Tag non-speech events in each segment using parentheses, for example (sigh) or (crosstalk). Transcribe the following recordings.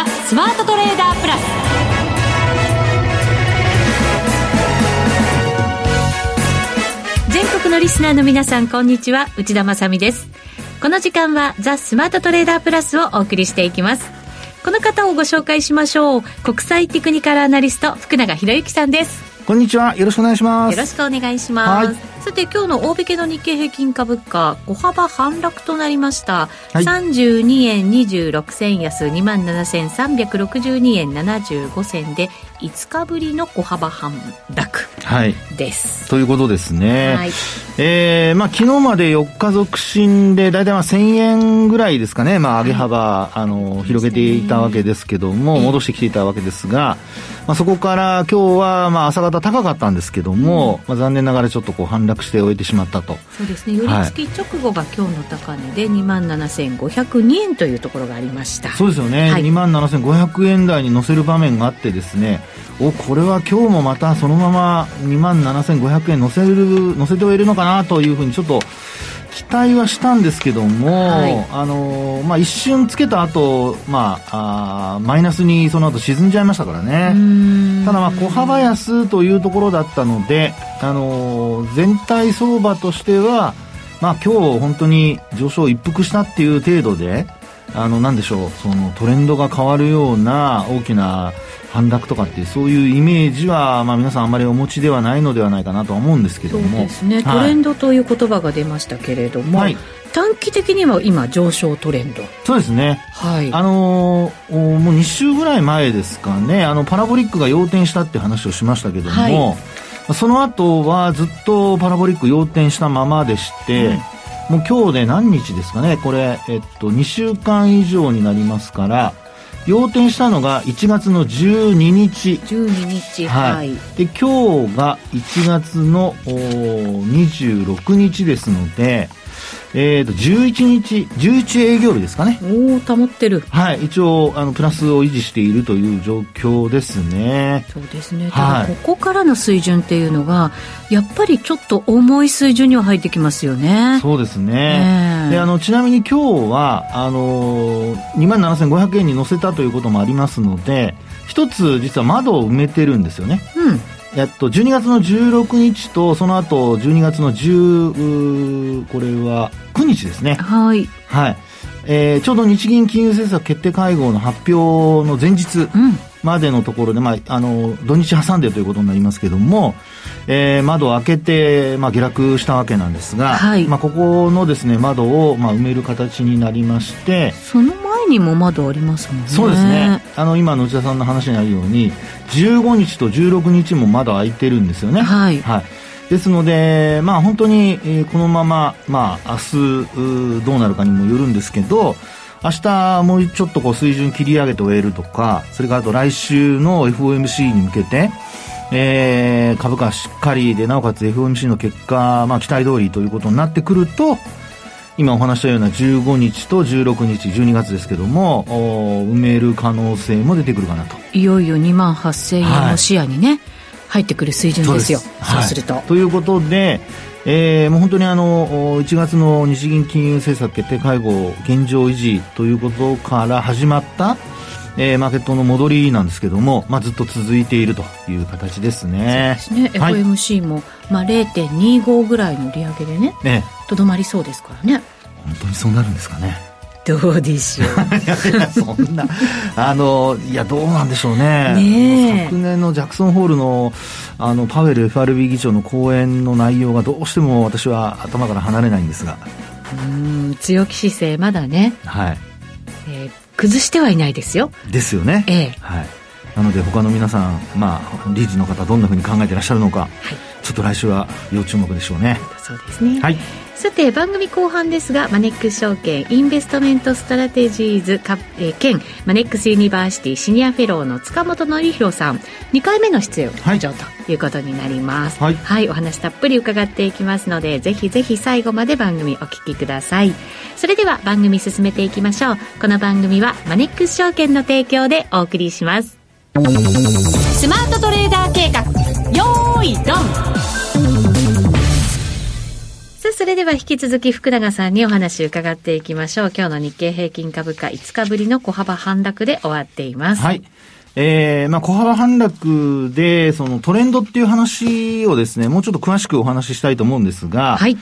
ザ・スマートトレーダープラス。全国のリスナーの皆さんこんにちは。内田まさです。この時間はザ・スマートトレーダープラスをお送りしていきます。この方をご紹介しましょう。国際テクニカルアナリスト福永博之さんです。こんにちは。よろしくお願いします。よろしくお願いします、はい。さて今日の大引けの日経平均株価小幅反落となりました、はい、32円26銭安2万7362円75銭で5日ぶりの小幅反落です、はい、ということですね、はい、えー、まあ、昨日まで4日続伸で大体まあ1000円ぐらいですかね、まあ、上げ幅、はい、あの広げていたわけですけども、戻してきていたわけですが、まあ、そこから今日はまあ朝方高かったんですけども、うん、まあ、残念ながらちょっとこう反落して終えてしまったと。そうですね。寄り付き直後が今日の高値で2万7502円というところがありました。そうですよね、はい、2万7500円台に乗せる場面があってですねおこれは今日もまたそのまま2万7500円乗せる乗せておえるのかなというふうにちょっと期待はしたんですけども、はい、あのまあ、一瞬つけた後、まあ、あマイナスにその後沈んじゃいましたからね。ただまあ小幅安というところだったので、あの全体相場としては、まあ、今日本当に上昇一服したっていう程度であのなんでしょうそのトレンドが変わるような大きな反落とかってそういうイメージは、まあ、皆さんあまりお持ちではないのではないかなとは思うんですけども。そうですね、はい、トレンドという言葉が出ましたけれども、はい、短期的には今上昇トレンド。そうですね。はい。あのー、もう2週ぐらい前ですかね。あのパラボリックが要点したって話をしましたけども、はい、その後はずっとパラボリック要点したままでして、うん。もう今日で何日ですかね。これ、えっと、2週間以上になりますから、要点したのが1月の12日。12日、はい。で、今日が1月の26日ですので、えーと、11日、11営業日ですかね。おお、保ってる。はい、一応、あの、プラスを維持しているという状況ですね。そうですね。ただ、ここからの水準っていうのが、やっぱりちょっと重い水準には入ってきますよね。そうですね。で、あの、ちなみに今日は、あのー、27,500円に乗せたということもありますので、一つ実は窓を埋めてるんですよね。うん。えっと、12月の16日と、その後、12月の10、これは9日ですね。はい。はい。えー、ちょうど日銀金融政策決定会合の発表の前日までのところで、うん、まあ、あの、土日挟んでということになりますけども、えー、窓を開けて、まあ、下落したわけなんですが、はい、まあ、ここのですね、窓を、まあ、埋める形になりまして、その前にも窓ありますもんね。そうですね。あの、今の内田さんの話にあるように、15日と16日もまだ空いてるんですよね。はい。はい。ですので、まあ本当に、えー、このまま、まあ明日どうなるかにもよるんですけど、明日もうちょっとこう水準切り上げて終えるとか、それからあと来週の FOMC に向けて、えー、株価しっかりで、なおかつ FOMC の結果、まあ期待通りということになってくると、今お話したような15日と16日12月ですけども埋める可能性も出てくるかなと。いよいよ2万8000円の視野にね、はい、入ってくる水準ですよ。そうす。ると、はい、ということでえー、もう本当にあの1月の日銀金融政策決定会合現状維持ということから始まったえー、マーケットの戻りなんですけども、まあ、ずっと続いているという形ですね。そうですね、はい、FOMC も、まあ、0.25ぐらいの利上げでねとど、まりそうですからね。本当にそうなるんですかね。どうでしょう。いやそんな (laughs) あのいやどうなんでしょうね。ね昨年のジャクソンホールのあのパウエル FRB 議長の講演の内容がどうしても私は頭から離れないんですが。うん強気姿勢まだね。はい、えー、崩してはいないですよ。ですよね。ええ。はい。なので他の皆さん、まあ、理事の方どんなふうに考えていらっしゃるのか、はい、ちょっと来週は要注目でしょうね。そうですね。はいさて番組後半ですがマネックス証券インベストメントストラテジーズか、えー、兼マネックスユニバーシティシニアフェローの塚本憲弘さん。2回目の出演登場ということになります、はい、はい、お話たっぷり伺っていきますのでぜひぜひ最後まで番組お聞きください。それでは番組進めていきましょう。この番組はマネックス証券の提供でお送りします。スマートトレーダー計画。よーいドンそれれでは引き続き福永さんにお話伺っていきましょう。今日の日経平均株価5日ぶりの小幅反落で終わっています。はい。えー、まあ、小幅反落で、そのトレンドっていう話をですね、もうちょっと詳しくお話ししたいと思うんですが、はい。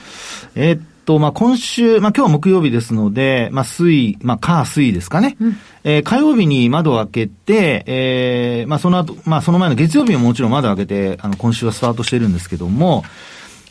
えー、っと、まあ、今週、まあ、今日は木曜日ですので、まあ、水、まあ、火、水ですかね。うん、えー、火曜日に窓を開けて、えー、まあ、その後、まあ、その前の月曜日ももちろん窓を開けて、あの、今週はスタートしてるんですけども、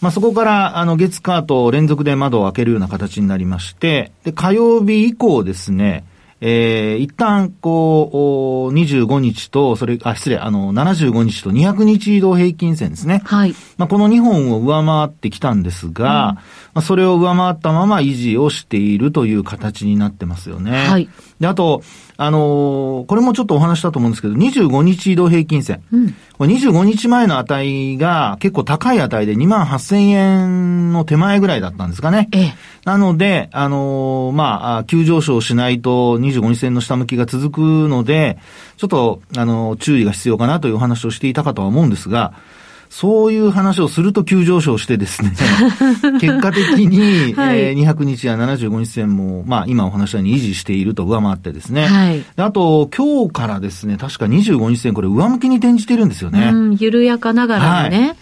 まあ、そこから、あの、月火と連続で窓を開けるような形になりまして、で、火曜日以降ですね、えー、一旦、こう、25日と、それ、あ、失礼、あの、75日と200日移動平均線ですね。はい。まあ、この2本を上回ってきたんですが、うん、まあ、それを上回ったまま維持をしているという形になってますよね。はい。で、あと、あのー、これもちょっとお話したと思うんですけど、25日移動平均線。うん、これ25日前の値が結構高い値で2万8000円の手前ぐらいだったんですかね。ええ、なので、あのー、まあ、急上昇しないと25日線の下向きが続くので、ちょっと、あのー、注意が必要かなというお話をしていたかとは思うんですが、そういう話をすると急上昇してですね、(laughs) 結果的に、はい、えー、200日や75日線も、まあ今お話したように維持していると上回ってですね。はい、あと、今日からですね、確か25日線これ上向きに転じてるんですよね。うん、緩やかながらのね。はい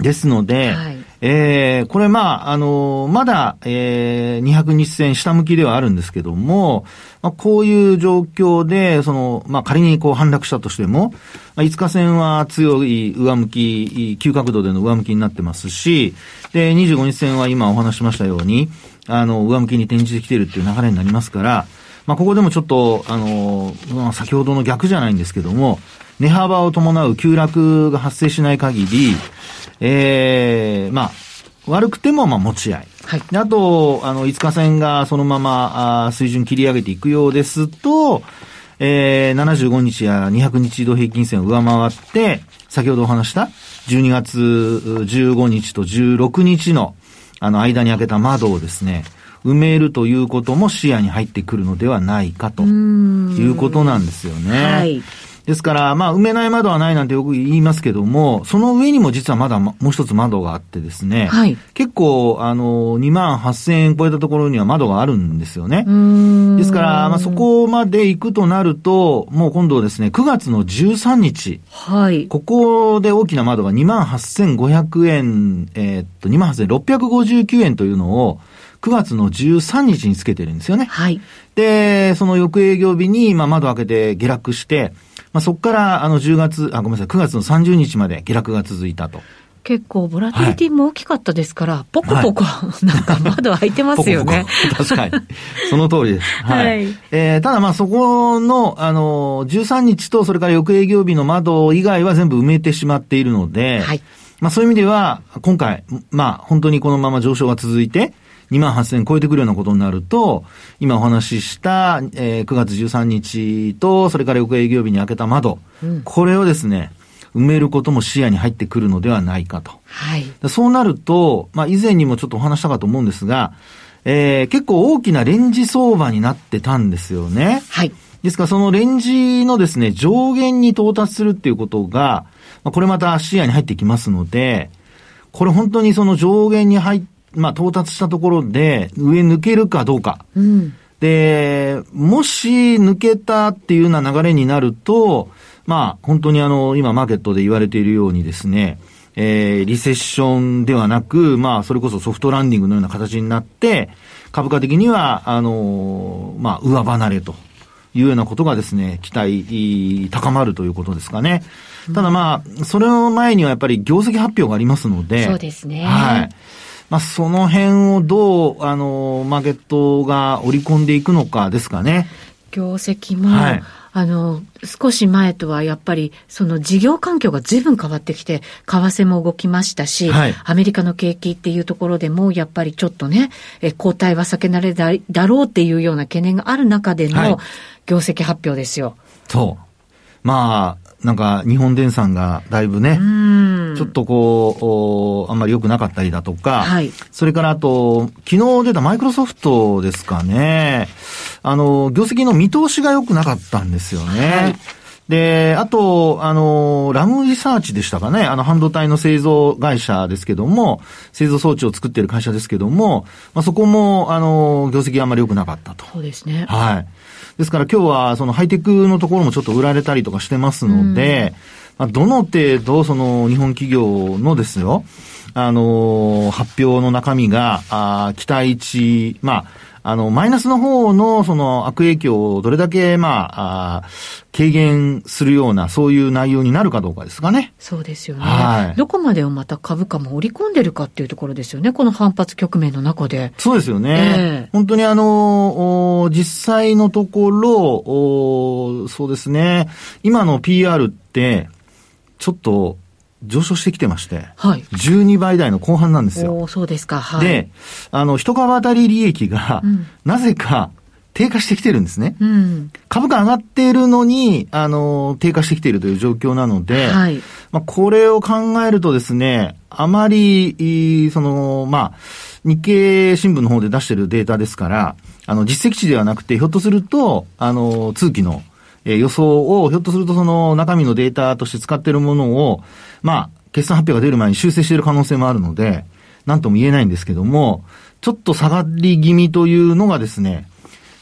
ですので、はい、えー、これまあ、あのー、まだ、えー、200日線下向きではあるんですけども、まあ、こういう状況で、その、まあ、仮にこう反落したとしても、まあ、5日線は強い上向き、急角度での上向きになってますし、で、25日線は今お話しましたように、あの、上向きに転じてきてるっていう流れになりますから、まあ、ここでもちょっと、あの、まあ、先ほどの逆じゃないんですけども、値幅を伴う急落が発生しない限り、ええー、まあ、悪くても、まあ、持ち合い。はい。で、あと、あの、5日線がそのまま、あ水準切り上げていくようですと、えー、75日や200日移動平均線を上回って、先ほどお話した12月15日と16日の、あの、間に開けた窓をですね、埋めるということも視野に入ってくるのではないかということなんですよね。はい。ですから、まあ、埋めない窓はないなんてよく言いますけども、その上にも実はまだもう一つ窓があってですね、はい、結構、あの、2万8000円超えたところには窓があるんですよね。ですから、まあ、そこまで行くとなると、もう今度ですね、9月の13日。はい。ここで大きな窓が2万8500円、えー、っと、2万8659円というのを、9月の13日につけてるんですよね。はい。で、その翌営業日に、まあ、窓開けて下落して、まあ、そこから、あの、10月、あ、ごめんなさい、9月の30日まで下落が続いたと。結構、ボラティリティも大きかったですから、はい、ポコポコ、はい、なんか窓開いてますよね。(laughs) ポコポコ確かに。その通りです。はい。はい、えー、ただまあそこの、あの、13日とそれから翌営業日の窓以外は全部埋めてしまっているので、はい。まあそういう意味では、今回、まあ本当にこのまま上昇が続いて、2万8000超えてくるようなことになると、今お話しした、えー、9月13日と、それから翌営業日に開けた窓、うん、これをですね、埋めることも視野に入ってくるのではないかと。はい。そうなると、まあ以前にもちょっとお話したかと思うんですが、えー、結構大きなレンジ相場になってたんですよね。はい。ですからそのレンジのですね、上限に到達するっていうことが、まあ、これまた視野に入ってきますので、これ本当にその上限に入っまあ、到達したところで、上抜けるかどうか。うん、で、もし抜けたっていうような流れになると、まあ、本当にあの、今マーケットで言われているようにですね、えー、リセッションではなく、まあ、それこそソフトランディングのような形になって、株価的には、あのまあ、上離れというようなことがですね、期待、高まるということですかね。ただまあ、それの前にはやっぱり業績発表がありますので、そうですね。はい。まあ、その辺をどう、あの、マーケットが織り込んでいくのかですかね。業績も、はい、あの、少し前とはやっぱり、その事業環境が随分変わってきて、為替も動きましたし、はい、アメリカの景気っていうところでも、やっぱりちょっとね、え後退は避けられだだろうっていうような懸念がある中での業績発表ですよ。はい、そう。まあ、なんか日本電産がだいぶね、ちょっとこう、あんまり良くなかったりだとか、はい、それからあと、昨日出たマイクロソフトですかね、あの、業績の見通しが良くなかったんですよね。はいで、あと、あの、ラムリサーチでしたかね、あの、半導体の製造会社ですけども、製造装置を作っている会社ですけども、まあ、そこも、あの、業績あんまり良くなかったと。そうですね。はい。ですから今日は、そのハイテクのところもちょっと売られたりとかしてますので、まあ、どの程度、その、日本企業のですよ、あの、発表の中身が、あ期待値、まあ、あの、マイナスの方のその悪影響をどれだけ、まあ、あ軽減するような、そういう内容になるかどうかですかね。そうですよね。はい。どこまでをまた株価も織り込んでるかっていうところですよね。この反発局面の中で。そうですよね。えー、本当にあの、実際のところ、そうですね。今の PR って、ちょっと、上昇してきてまして、はい、12倍台の後半なんですよ。おそうですか。はい、で、あの、一株当たり利益が、うん、なぜか低下してきてるんですね。うん、株価上がっているのに、あの、低下してきているという状況なので、はい、まあ、これを考えるとですね、あまり、その、まあ、日経新聞の方で出しているデータですから、あの、実績値ではなくて、ひょっとすると、あの、通期の、えー、予想を、ひょっとするとその中身のデータとして使っているものを、まあ、決算発表が出る前に修正している可能性もあるので、なんとも言えないんですけども、ちょっと下がり気味というのがですね、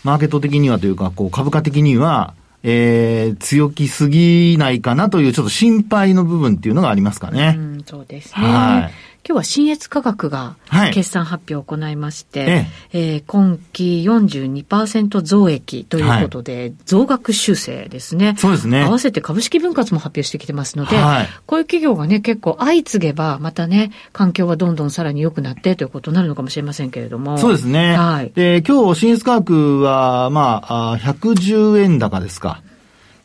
マーケット的にはというか、こう、株価的には、えー、強気すぎないかなというちょっと心配の部分っていうのがありますかね。うん、そうですね。はい。今日は新越科学が決算発表を行いまして、はい、ええー、今期42%増益ということで、はい、増額修正ですね。そうですね。合わせて株式分割も発表してきてますので、はい、こういう企業がね、結構相次げば、またね、環境はどんどんさらに良くなってということになるのかもしれませんけれども。そうですね。はい。で、今日新越科学は、まあ、110円高ですか。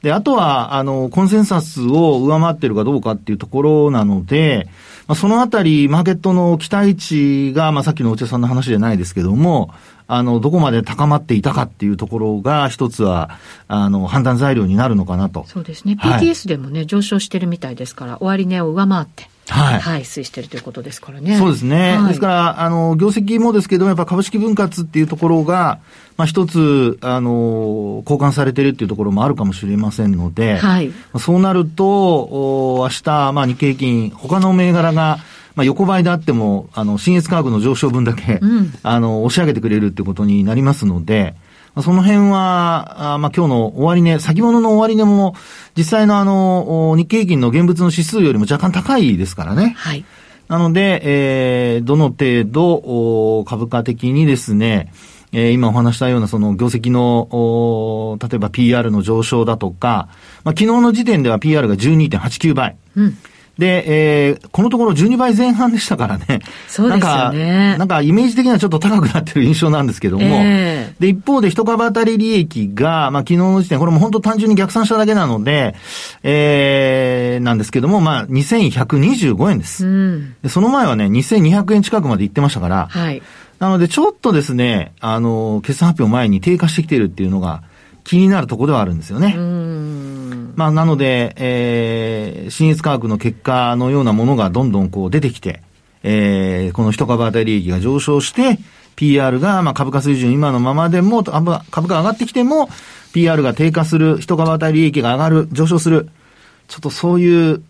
で、あとは、あの、コンセンサスを上回ってるかどうかっていうところなので、まあ、そのあたり、マーケットの期待値が、まあ、さっきの内田さんの話じゃないですけども、あの、どこまで高まっていたかっていうところが、一つは、あの、判断材料になるのかなと。そうですね。PTS でもね、上昇してるみたいですから、終値を上回って。はい。はい、推してるということですからね。そうですね。はい、ですから、あの、業績もですけども、やっぱ株式分割っていうところが、まあ一つ、あの、交換されてるっていうところもあるかもしれませんので、はい。そうなると、お明日、まあ日経平均、他の銘柄が、まあ、横ばいであっても、あの、新越価格の上昇分だけ、うん、あの、押し上げてくれるってことになりますので、その辺は、あまあ、今日の終値、先物の終値も、実際のあの、日経平均の現物の指数よりも若干高いですからね。はい。なので、えー、どの程度、株価的にですね、えー、今お話したようなその業績の、例えば PR の上昇だとか、まあ、昨日の時点では PR が12.89倍。うんで、えー、このところ12倍前半でしたからね。そうですよね。なんか、なんかイメージ的にはちょっと高くなってる印象なんですけども。えー、で、一方で一株当たり利益が、まあ昨日の時点、これも本当単純に逆算しただけなので、えー、なんですけども、まあ2125円です。うん、でその前はね、2200円近くまで行ってましたから。はい。なので、ちょっとですね、あの、決算発表前に低下してきているっていうのが気になるところではあるんですよね。うんまあ、なので、えー、新越科学の結果のようなものがどんどんこう出てきて、えー、この一株当たり利益が上昇して、PR が、まあ、株価水準今のままでも、株価上がってきても、PR が低下する、一株当たり利益が上がる、上昇する。ちょっとそういう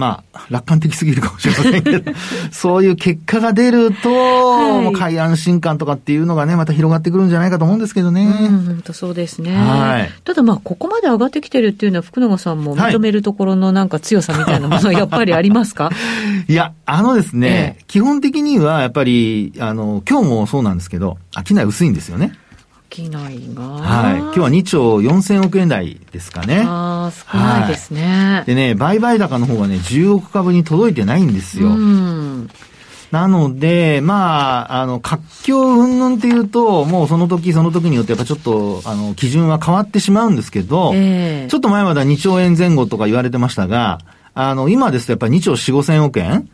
まあ、楽観的すぎるかもしれませんけど、(laughs) そういう結果が出ると、はい、もう快安心感とかっていうのがね、また広がってくるんじゃないかと思うんですけどね。うん、本当そうですね。はい。ただまあ、ここまで上がってきてるっていうのは、福永さんも認めるところのなんか強さみたいなものは (laughs) やっぱりありますか？いや、あのですね、ええ、基本的にはやっぱり、あの、今日もそうなんですけど、商い薄いんですよね。商いが。はい。今日は2兆4000億円台ですかね。ああ、少ないですね、はい、でね、売買高の方はね、10億株に届いてないんですよ。うん。なので、まあ、あの、活況云々っていうと、もうその時その時によってやっぱちょっと、あの、基準は変わってしまうんですけど、えー、ちょっと前までは2兆円前後とか言われてましたが、あの、今ですとやっぱり2兆4、5千億円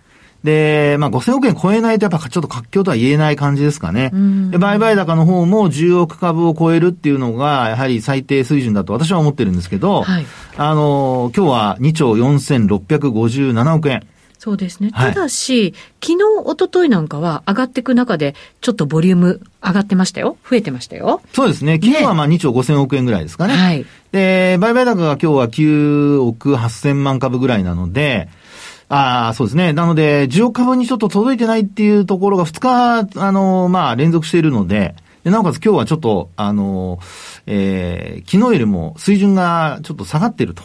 で、まあ、5000億円超えないとやっぱちょっと活況とは言えない感じですかね。で、売買高の方も10億株を超えるっていうのが、やはり最低水準だと私は思ってるんですけど、はい、あの、今日は2兆4657億円。そうですね。ただし、昨日、一昨日なんかは上がっていく中で、ちょっとボリューム上がってましたよ。増えてましたよ。そうですね。昨日はまあ2兆5000億円ぐらいですかね。はい。で、売買高が今日は9億8000万株ぐらいなので、ああ、そうですね。なので、需要株にちょっと届いてないっていうところが2日、あの、まあ、連続しているので、でなおかつ今日はちょっと、あの、えー、昨日よりも水準がちょっと下がっていると。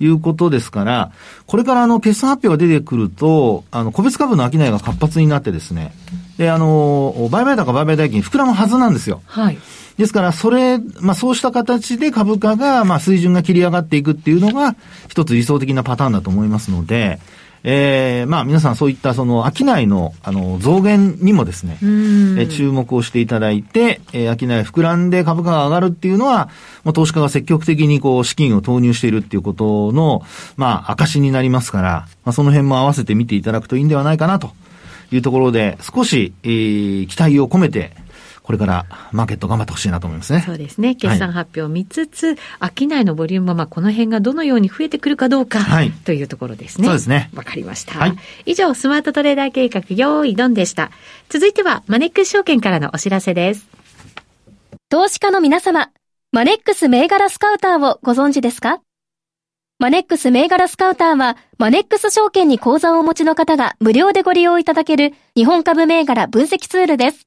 いうことですから、これからあの、決算発表が出てくると、あの、個別株の商いが活発になってですね、で、あの、売買高売買代金膨らむはずなんですよ。はい。ですから、それ、まあ、そうした形で株価が、まあ、水準が切り上がっていくっていうのが、一つ理想的なパターンだと思いますので、えー、まあ皆さんそういったその商いのあの増減にもですね、え注目をしていただいて、えー、商い膨らんで株価が上がるっていうのは、まあ、投資家が積極的にこう資金を投入しているっていうことの、まあ証になりますから、まあその辺も合わせて見ていただくといいんではないかなというところで、少し、えー、期待を込めて、これからマーケット頑張ってほしいなと思いますね。そうですね。決算発表を見つつ、はい、商いのボリュームは、まあ、この辺がどのように増えてくるかどうか、はい、というところですね。そうですね。わかりました。はい、以上、スマートトレーダー計画、用意ドンでした。続いては、マネックス証券からのお知らせです。投資家の皆様、マネックス銘柄スカウターをご存知ですか？マネックス銘柄スカウターは、マネックス証券に口座をお持ちの方が無料でご利用いただける日本株銘柄分析ツールです。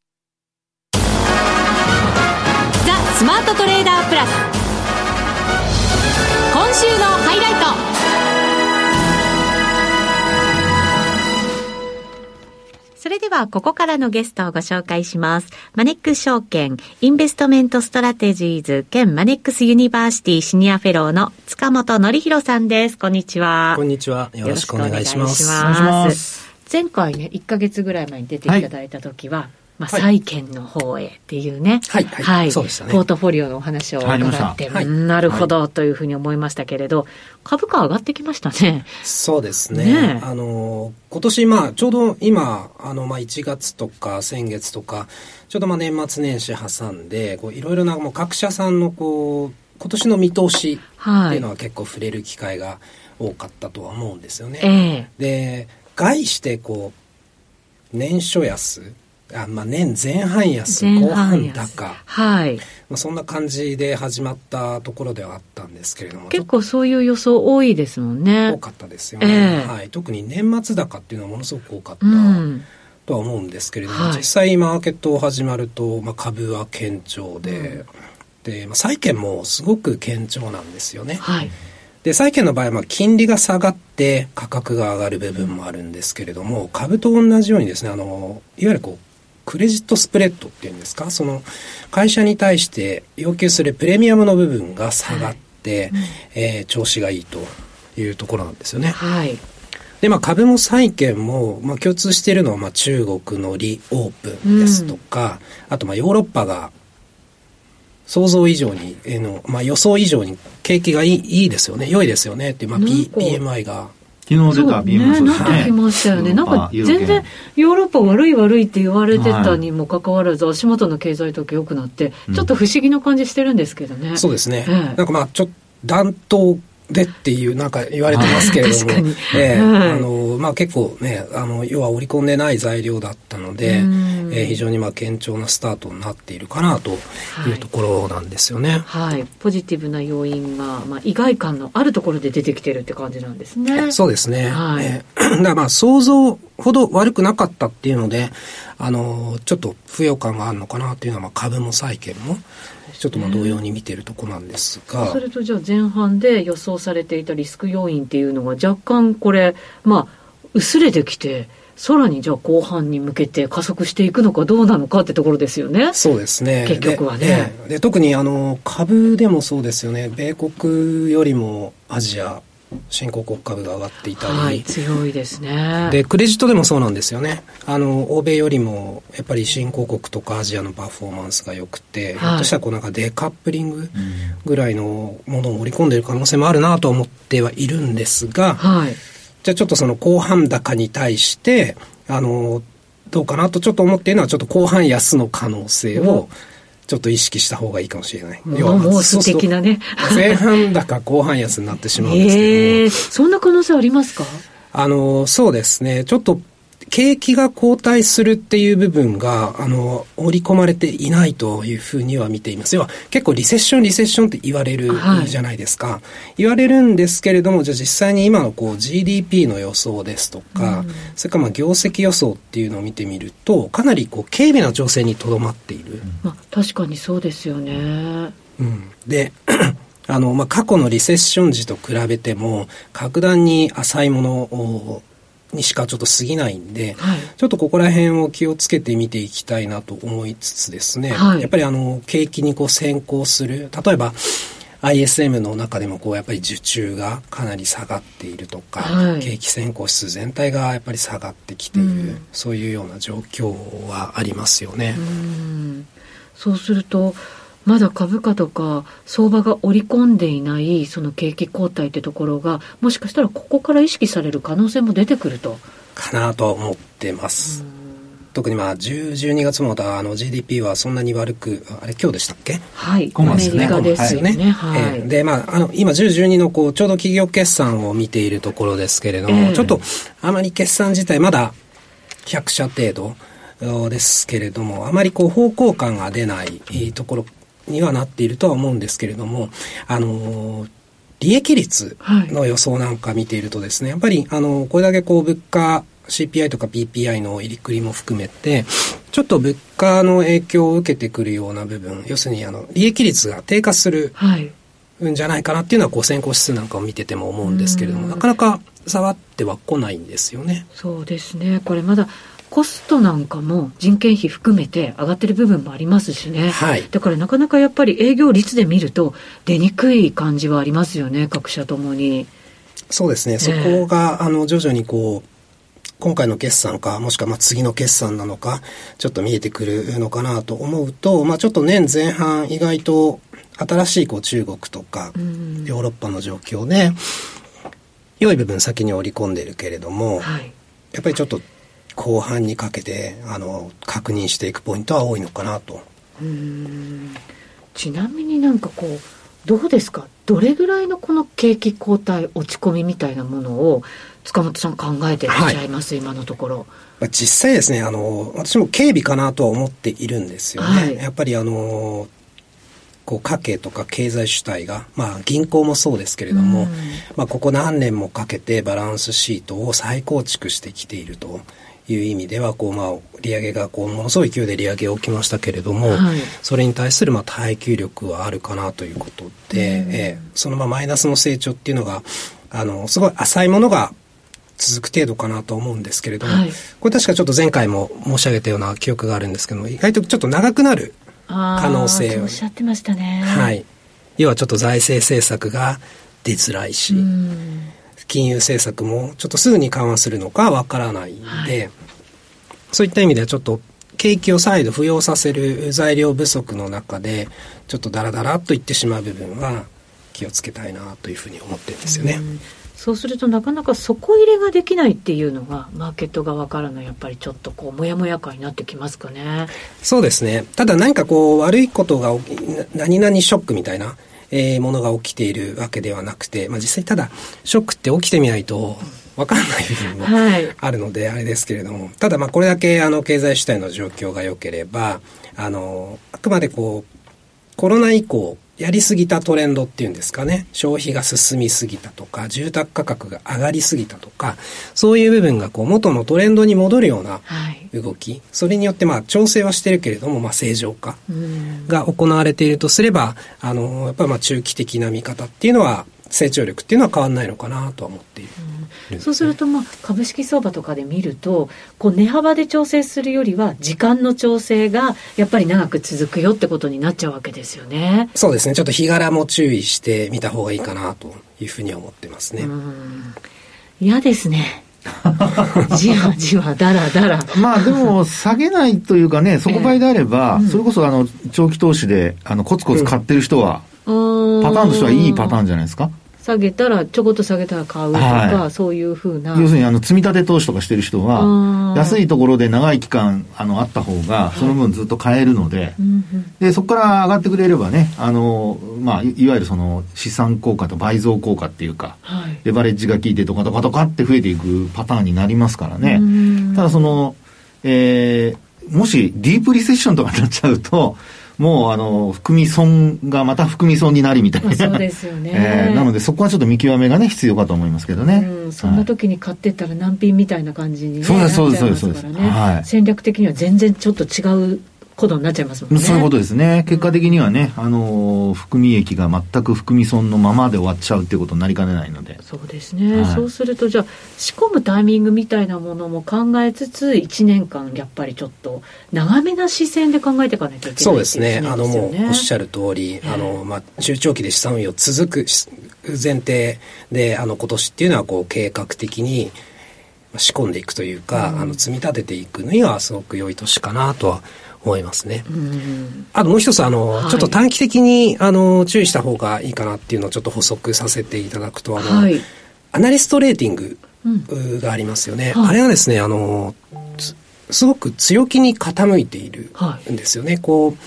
スマートトレーダープラス今週のハイライトそれでは、ここからのゲストをご紹介します。マネックス証券、インベストメントストラテジーズ兼マネックスユニバーシティシニアフェローの塚本憲弘さんです。こんにちは。こんにちは。よろしくお願いします。前回ね、1か月ぐらい前に出ていただいた時は、はいまあ、債券の方へっていうね、はい、はい、はい、そうでしたね。ポートフォリオのお話を伺って、はい、なるほどというふうに思いましたけれど、株価上がってきましたね。そうですね。ねあの、今年、まあ、ちょうど今、あの、まあ、1月とか先月とか、ちょうどまあ年末年始挟んで、こういろいろなもう各社さんのこう、今年の見通しっていうのは結構触れる機会が多かったとは思うんですよね。えー、で、概してこう、年初安あまあ、年前半安後半高はい。まあ、そんな感じで始まったところではあったんですけれども結構そういう予想多いですもんね。多かったですよね、えー、はい、特に年末高っていうのはものすごく多かった、うん。とは思うんですけれども、はい、実際マーケットを始まると、まあ、株は堅調で、うん、で、まあ、債券もすごく堅調なんですよね。はい、で債券の場合はまあ金利が下がって価格が上がる部分もあるんですけれども株と同じようにですねあのいわゆるこうクレジットスプレッドっていうんですか、その会社に対して要求するプレミアムの部分が下がって、はい、えー、調子がいいといいうところなんですよね。はい。で、まあ、株も債券も、まあ、共通しているのは、まあ、中国のリオープンですとか、うん、あと、まあ、ヨーロッパが、想像以上に、えー、の、まあ、予想以上に景気がいいいいですよね、良いですよねっていう、まあ、P、PMI が。昨日出た PMI そうですね。なってきましたよね。なんか全然ヨーロッパ悪い悪いって言われてたにもかかわらず、足元の経済とか良くなって、ちょっと不思議な感じしてるんですけどね。そうですね。なんかまあ、ちょっと、暖冬でっていうなんか言われてますけれども、えー、あのまあ、結構ねあの要は織り込んでない材料だったので、えー、非常にまあ堅調なスタートになっているかなというところなんですよね。はい、はい、ポジティブな要因が、まあ、意外感のあるところで出てきてるって感じなんですね。そうですね。はい、えー、だまあ想像ほど悪くなかったっていうので、あのちょっと不要感があるのかなっていうのは、まあ、株も債券も。ちょっとまあ同様に見てるとこなんですが、それとじゃあ前半で予想されていたリスク要因っていうのが若干これまあ薄れてきてさらにじゃあ後半に向けて加速していくのかどうなのかってところですよね。そうですね。結局はね。で特にあの株でもそうですよね。米国よりもアジア新興国株が上がっていたり、はい、強いですね。でクレジットでもそうなんですよね。あの欧米よりもやっぱり新興国とかアジアのパフォーマンスが良くて、はい、ひょっとしたらこうなんかデカップリングぐらいのものを盛り込んでいる可能性もあるなと思ってはいるんですが、はい、じゃあちょっとその後半高に対してあのどうかなとちょっと思っているのはちょっと後半安の可能性を、うんちょっと意識した方がいいかもしれない。要はもう素敵なね。(laughs) 前半高後半安になってしまうんですけどえー、そんな可能性ありますか？あの、そうですね。ちょっと景気が後退するっていう部分が、あの、織り込まれていないというふうには見ています。要は、結構リセッション、リセッションって言われるじゃないですか。はい、言われるんですけれども、じゃあ実際に今のこう GDP の予想ですとか、うん、それからまあ業績予想っていうのを見てみると、かなりこう軽微な調整にとどまっている。まあ、確かにそうですよね。うん。で、(clears throat) あの、まあ、過去のリセッション時と比べても、格段に浅いものをにしかちょっと過ぎないんで、はい、ちょっとここら辺を気をつけて見ていきたいなと思いつつですね、はい、やっぱりあの景気にこう先行する例えば ISM の中でもこうやっぱり受注がかなり下がっているとか、はい、景気先行指数全体がやっぱり下がってきている、うん、そういうような状況はありますよね。うそうするとまだ株価とか相場が織り込んでいないその景気後退ってところがもしかしたらここから意識される可能性も出てくると。かなと思ってます。特にまあ10、12月もまたあの GDP はそんなに悪く、あれ今日でしたっけ？はい、アメリカですよね。はい、えー、で、まあ、あの、今10、12のこう、ちょうど企業決算を見ているところですけれども、えー、ちょっとあまり決算自体まだ100社程度ですけれども、あまりこう方向感が出ないところにはなっているとは思うんですけれども、あの利益率の予想なんか見ているとですね、やっぱり、あの、これだけこう、物価、CPI とか PPI の入りくりも含めて、ちょっと物価の影響を受けてくるような部分、要するに、あの、利益率が低下する、んじゃないかなっていうのは、こう、先行指数なんかを見てても思うんですけれども、なかなか下がっては来ないんですよね。そうですね。これまだコストなんかも人件費含めて上がってる部分もありますしね、はい、だからなかなかやっぱり営業率で見ると出にくい感じはありますよね各社ともに。そうですね、そこがあの徐々にこう今回の決算か、もしくはまあ次の決算なのか、ちょっと見えてくるのかなと思うと、まあちょっと年前半意外と新しいこう中国とかヨーロッパの状況で、良い部分先に織り込んでるけれども、はい、やっぱりちょっと後半にかけてあの確認していくポイントは多いのかなと。うん。ちなみになんかこうどうですか？どれぐらいのこの景気後退落ち込みみたいなものを塚本さん考えてらっしゃいます、はい、今のところ。実際ですねあの私も警備かなとは思っているんですよね。はい、やっぱりあのこう家計とか経済主体が、まあ銀行もそうですけれども、まあここ何年もかけてバランスシートを再構築してきているという意味ではこう、まあ、利上げがこうものすごい勢いで利上げ起きましたけれども、はい、それに対するまあ耐久力はあるかなということで、うん、えー、そのまあマイナスの成長っていうのがあのすごい浅いものが続く程度かなと思うんですけれども、はい、これ確かちょっと前回も申し上げたような記憶があるんですけども意外とちょっと長くなる可能性をおっしゃってましたね。はい。要はちょっと財政政策が出づらいし、金融政策もちょっとすぐに緩和するのかわからないんで、はい、そういった意味ではちょっと景気を再度浮揚させる材料不足の中でちょっとダラダラっといってしまう部分は気をつけたいなというふうに思ってるんですよね。そうするとなかなか底入れができないっていうのがマーケット側からのやっぱりちょっとこうもやもや感になってきますかね。そうですね。ただ何かこう悪いことが何々ショックみたいな、えー、ものが起きているわけではなくて、まあ実際ただショックって起きてみないと分からない部分もあるのであれですけれども、はい、ただまあこれだけあの経済主体の状況が良ければあのあくまでこうコロナ以降やりすぎたトレンドっていうんですかね。消費が進みすぎたとか住宅価格が上がりすぎたとかそういう部分がこう元のトレンドに戻るような動き、はい、それによってまあ調整はしてるけれどもまあ正常化が行われているとすればあのやっぱりまあ中期的な見方っていうのは成長力っていうのは変わらないのかなとは思っている。うん、そうすると、まあ、株式相場とかで見ると、こう値幅で調整するよりは、時間の調整がやっぱり長く続くよってことになっちゃうわけですよね。そうですね。ちょっと日柄も注意してみた方がいいかなというふうに思ってますね。嫌ですね。(laughs) じわじわだらだらまあでも下げないというかね底買いであれば、えーうん、それこそあの長期投資であのコツコツ買ってる人は、パターンとしてはいいパターンじゃないですか下げたら、ちょこっと下げたら買うとか、はい、そういうふうな。要するに、あの、積み立て投資とかしてる人は、安いところで長い期間、あの、あった方が、その分ずっと買えるので、はい、で、そこから上がってくれればね、あの、まあ、いわゆるその、資産効果と倍増効果っていうか、はい、レバレッジが効いてドカドカドカって増えていくパターンになりますからね。ただその、えー、もし、ディープリセッションとかになっちゃうと、もうあの含み損がまた含み損になりみたいな、そうですよね、えー、なのでそこはちょっと見極めがね必要かと思いますけどね、うん、そんな時に買ってったら難品みたいな感じに、ね、そうですそうですそうです、はい、戦略的には全然ちょっと違うことになっちゃいますもんね。そういうことですね。結果的にはね、あの、含み益が全く含み損のままで終わっちゃうっていうことになりかねないので。そうですね。はい、そうすると、じゃあ、仕込むタイミングみたいなものも考えつつ、1年間、やっぱりちょっと、長めな視線で考えていかないといけない、ね、そうですね。あの、もう、おっしゃる通り、あの、まあ、中長期で資産運用続く前提で、あの、今年っていうのは、こう、計画的に、仕込んでいくというか、うん、あの積み立てていくにはすごく良い年かなとは思いますね。あともう一つあの、はい、ちょっと短期的にあの注意した方がいいかなっていうのをちょっと補足させていただくとあの、はい、アナリストレーティングがありますよね。うんはい、あれはですねあのすごく強気に傾いているんですよね。こう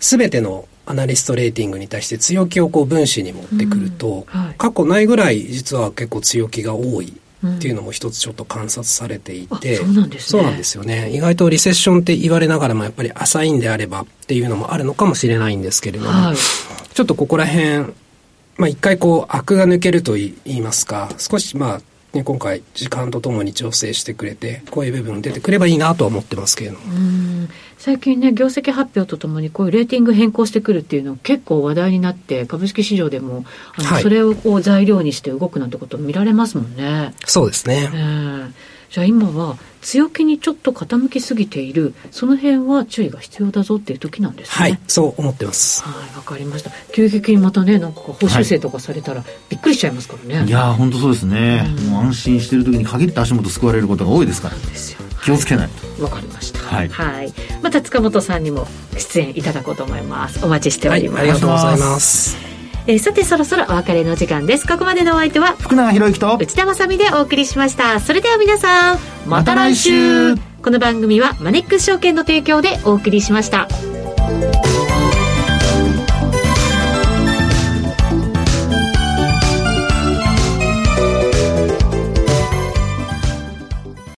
すべてのアナリストレーティングに対して強気をこう分子に持ってくると、うん。はい、過去ないぐらい実は結構強気が多いっていうのも一つちょっと観察されていて、うん、そうなんです、ね、そうなんですよね。意外とリセッションって言われながらもやっぱり浅いんであればっていうのもあるのかもしれないんですけれども、はい、ちょっとここら辺まあ一回こう、アクが抜けると言いますか、少しまあ、ね、今回時間とともに調整してくれてこういう部分出てくればいいなとは思ってますけれども。最近ね業績発表とともにこういうレーティング変更してくるっていうの結構話題になって株式市場でもあの、はい、それをこう材料にして動くなんてこと見られますもんね。そうですね、え。ーじゃあ今は強気にちょっと傾きすぎている。その辺は注意が必要だぞっていう時なんですね。はいそう思ってます。はいわかりました。急激にまたねなんか報酬制とかされたら、びっくりしちゃいますからね、はい、いや本当そうですね、うん、もう安心してる時に限って足元救われることが多いですからですよ。気をつけないわ、はい、かりました。はい、はい、また塚本さんにも出演いただこうと思います。お待ちしております、はい、ありがとうございますえー、さてそろそろお別れの時間です。ここまでのお相手は福永博之と内田まさでお送りしました。それでは皆さんまた来週。この番組はマネックス証券の提供でお送りしました。